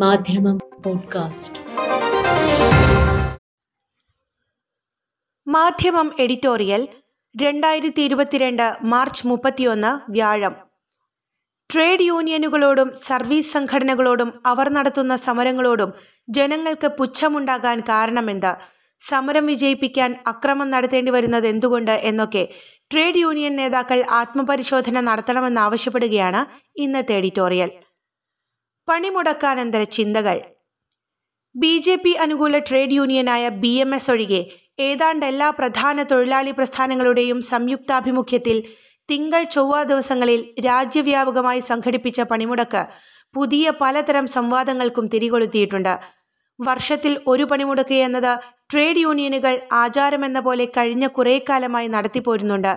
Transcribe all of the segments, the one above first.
മാധ്യമം പോഡ്കാസ്റ്റ്. മാധ്യമം എഡിറ്റോറിയൽ രണ്ടായിരത്തി ഇരുപത്തിരണ്ട് മാർച്ച് മുപ്പത്തിയൊന്ന് വ്യാഴം. ട്രേഡ് യൂണിയനുകളോടും സർവീസ് സംഘടനകളോടും അവർ നടത്തുന്ന സമരങ്ങളോടും ജനങ്ങൾക്ക് പുച്ഛമുണ്ടാകാൻ കാരണമെന്ത്? സമരം വിജയിപ്പിക്കാൻ അക്രമം നടത്തേണ്ടി വരുന്നത് എന്തുകൊണ്ട് എന്നൊക്കെ ട്രേഡ് യൂണിയൻ നേതാക്കൾ ആത്മപരിശോധന നടത്തണമെന്ന് നടത്തണമെന്നാവശ്യപ്പെടുകയാണ് ഇന്നത്തെ എഡിറ്റോറിയൽ. പണിമുടക്കാനന്തര ചിന്തകൾ ബി ജെ പി അനുകൂല ട്രേഡ് യൂണിയനായ ബി എം എസ് ഒഴികെ ഏതാണ്ട് എല്ലാ പ്രധാന തൊഴിലാളി പ്രസ്ഥാനങ്ങളുടെയും സംയുക്താഭിമുഖ്യത്തിൽ തിങ്കൾ ചൊവ്വ ദിവസങ്ങളിൽ രാജ്യവ്യാപകമായി സംഘടിപ്പിച്ച പണിമുടക്ക് പുതിയ പലതരം സംവാദങ്ങൾക്കും തിരികൊളുത്തിയിട്ടുണ്ട്. വർഷത്തിൽ ഒരു പണിമുടക്ക് എന്നത് ട്രേഡ് യൂണിയനുകൾ ആചാരമെന്ന പോലെ കഴിഞ്ഞ കുറേ കാലമായി നടത്തിപ്പോരുന്നുണ്ട്.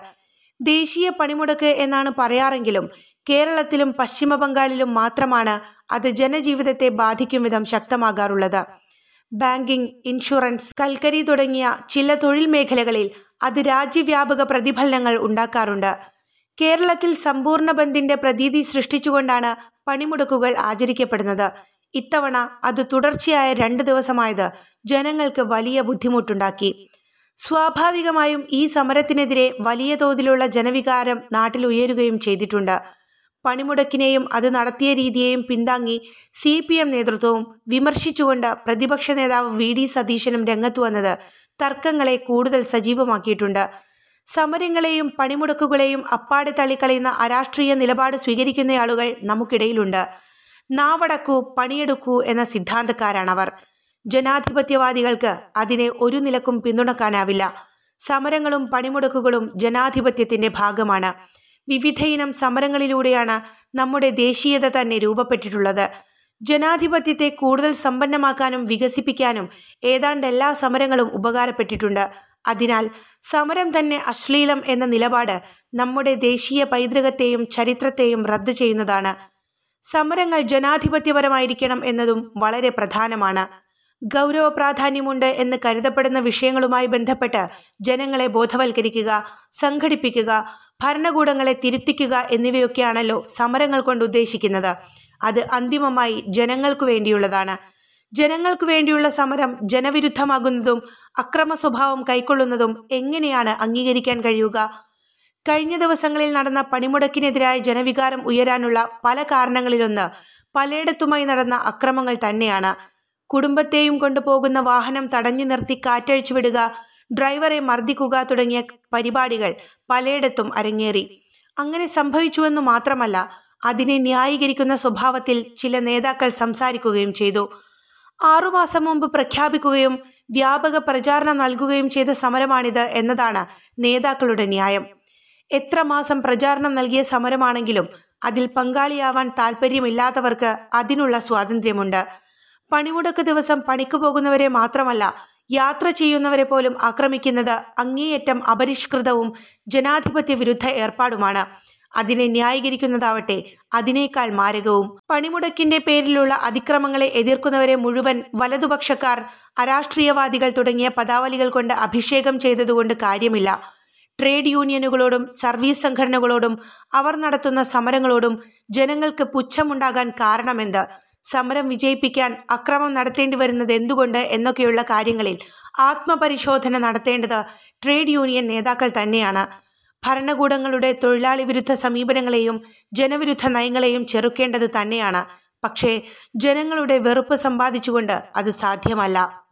ദേശീയ പണിമുടക്ക് എന്നാണ് പറയാറെങ്കിലും കേരളത്തിലും പശ്ചിമ ബംഗാളിലും മാത്രമാണ് അത് ജനജീവിതത്തെ ബാധിക്കും വിധം ശക്തമാകാറുള്ളത്. ബാങ്കിംഗ് ഇൻഷുറൻസ് കൽക്കരി തുടങ്ങിയ ചില തൊഴിൽ മേഖലകളിൽ അത് രാജ്യവ്യാപക പ്രതിഫലനങ്ങൾ ഉണ്ടാക്കാറുണ്ട്. കേരളത്തിൽ സമ്പൂർണ ബന്ദിന്റെ പ്രതീതി സൃഷ്ടിച്ചുകൊണ്ടാണ് പണിമുടക്കുകൾ ആചരിക്കപ്പെടുന്നത്. ഇത്തവണ അത് തുടർച്ചയായ രണ്ട് ദിവസമായത് ജനങ്ങൾക്ക് വലിയ ബുദ്ധിമുട്ടുണ്ടാക്കി. സ്വാഭാവികമായും ഈ സമരത്തിനെതിരെ വലിയ തോതിലുള്ള ജനവികാരം നാട്ടിൽ ഉയരുകയും ചെയ്തിട്ടുണ്ട്. പണിമുടക്കിനെയും അത് നടത്തിയ രീതിയെയും പിന്താങ്ങി സി പി എം നേതൃത്വവും വിമർശിച്ചുകൊണ്ട് പ്രതിപക്ഷ നേതാവ് വി ഡി സതീശനും രംഗത്തു വന്നത് തർക്കങ്ങളെ കൂടുതൽ സജീവമാക്കിയിട്ടുണ്ട്. സമരങ്ങളെയും പണിമുടക്കുകളെയും അപ്പാടെ തള്ളിക്കളയുന്ന അരാഷ്ട്രീയ നിലപാട് സ്വീകരിക്കുന്ന ആളുകൾ നമുക്കിടയിലുണ്ട്. നാവടക്കൂ പണിയെടുക്കൂ എന്ന സിദ്ധാന്തക്കാരാണവർ. ജനാധിപത്യവാദികൾക്ക് അതിനെ ഒരു നിലക്കും പിന്തുണക്കാനാവില്ല. സമരങ്ങളും പണിമുടക്കുകളും ജനാധിപത്യത്തിന്റെ ഭാഗമാണ്. വിവിധയിനം സമരങ്ങളിലൂടെയാണ് നമ്മുടെ ദേശീയത തന്നെ രൂപപ്പെട്ടിട്ടുള്ളത്. ജനാധിപത്യത്തെ കൂടുതൽ സമ്പന്നമാക്കാനും വികസിപ്പിക്കാനും ഏതാണ്ട് എല്ലാ സമരങ്ങളും ഉപകാരപ്പെട്ടിട്ടുണ്ട്. അതിനാൽ സമരം തന്നെ അശ്ലീലം എന്ന നിലപാട് നമ്മുടെ ദേശീയ പൈതൃകത്തെയും ചരിത്രത്തെയും റദ്ദ് ചെയ്യുന്നതാണ്. സമരങ്ങൾ ജനാധിപത്യപരമായിരിക്കണം എന്നതും വളരെ പ്രധാനമാണ്. ഗൗരവ പ്രാധാന്യമുണ്ട് എന്ന് കരുതപ്പെടുന്ന വിഷയങ്ങളുമായി ബന്ധപ്പെട്ട് ജനങ്ങളെ ബോധവൽക്കരിക്കുക സംഘടിപ്പിക്കുക ഭരണകൂടങ്ങളെ തിരുത്തിക്കുക എന്നിവയൊക്കെയാണല്ലോ സമരങ്ങൾ കൊണ്ട് ഉദ്ദേശിക്കുന്നത്. അത് അന്തിമമായി ജനങ്ങൾക്കു വേണ്ടിയുള്ളതാണ്. ജനങ്ങൾക്കു വേണ്ടിയുള്ള സമരം ജനവിരുദ്ധമാകുന്നതും അക്രമ സ്വഭാവം കൈക്കൊള്ളുന്നതും എങ്ങനെയാണ് അംഗീകരിക്കാൻ കഴിയുക? കഴിഞ്ഞ ദിവസങ്ങളിൽ നടന്ന പണിമുടക്കിനെതിരായ ജനവികാരം ഉയരാനുള്ള പല കാരണങ്ങളിലൊന്ന് പലയിടത്തുമായി നടന്ന അക്രമങ്ങൾ തന്നെയാണ്. കുടുംബത്തെയും കൊണ്ടുപോകുന്ന വാഹനം തടഞ്ഞു നിർത്തി കാറ്റഴിച്ചു വിടുക ഡ്രൈവറെ മർദ്ദിക്കുക തുടങ്ങിയ പരിപാടികൾ പലയിടത്തും അരങ്ങേറി. അങ്ങനെ സംഭവിച്ചുവെന്നു മാത്രമല്ല അതിനെ ന്യായീകരിക്കുന്ന സ്വഭാവത്തിൽ ചില നേതാക്കൾ സംസാരിക്കുകയും ചെയ്തു. ആറുമാസം മുമ്പ് പ്രഖ്യാപിക്കുകയും വ്യാപക പ്രചാരണം നൽകുകയും ചെയ്ത സമരമാണിത് എന്നതാണ് നേതാക്കളുടെ ന്യായം. എത്ര മാസം പ്രചാരണം നൽകിയ സമരമാണെങ്കിലും അതിൽ പങ്കാളിയാവാൻ താല്പര്യമില്ലാത്തവർക്ക് അതിനുള്ള സ്വാതന്ത്ര്യമുണ്ട്. പണിമുടക്ക് ദിവസം പണിക്ക് പോകുന്നവരെ മാത്രമല്ല യാത്ര ചെയ്യുന്നവരെ പോലും ആക്രമിക്കുന്നത് അങ്ങേയറ്റം അപരിഷ്കൃതവും ജനാധിപത്യ വിരുദ്ധ ഏർപ്പാടുമാണ്. അതിനെ ന്യായീകരിക്കുന്നതാവട്ടെ അതിനേക്കാൾ മാരകവും. പണിമുടക്കിന്റെ പേരിലുള്ള അതിക്രമങ്ങളെ എതിർക്കുന്നവരെ മുഴുവൻ വലതുപക്ഷക്കാർ അരാഷ്ട്രീയവാദികൾ തുടങ്ങിയ പദാവലികൾ കൊണ്ട് അഭിഷേകം ചെയ്തതുകൊണ്ട് കാര്യമില്ല. ട്രേഡ് യൂണിയനുകളോടും സർവീസ് സംഘടനകളോടും അവർ നടത്തുന്ന സമരങ്ങളോടും ജനങ്ങൾക്ക് പുച്ഛമുണ്ടാകാൻ കാരണമെന്ത്? സമരം വിജയിപ്പിക്കാൻ അക്രമം നടത്തേണ്ടി വരുന്നത് എന്തുകൊണ്ട് എന്നൊക്കെയുള്ള കാര്യങ്ങളിൽ ആത്മപരിശോധന നടത്തേണ്ടത് ട്രേഡ് യൂണിയൻ നേതാക്കൾ തന്നെയാണ്. ഭരണകൂടങ്ങളുടെ തൊഴിലാളി വിരുദ്ധ സമീപനങ്ങളെയും ജനവിരുദ്ധ നയങ്ങളെയും ചെറുക്കേണ്ടത് തന്നെയാണ്. പക്ഷേ ജനങ്ങളുടെ വെറുപ്പ് സമ്പാദിച്ചുകൊണ്ട് അത് സാധ്യമല്ല.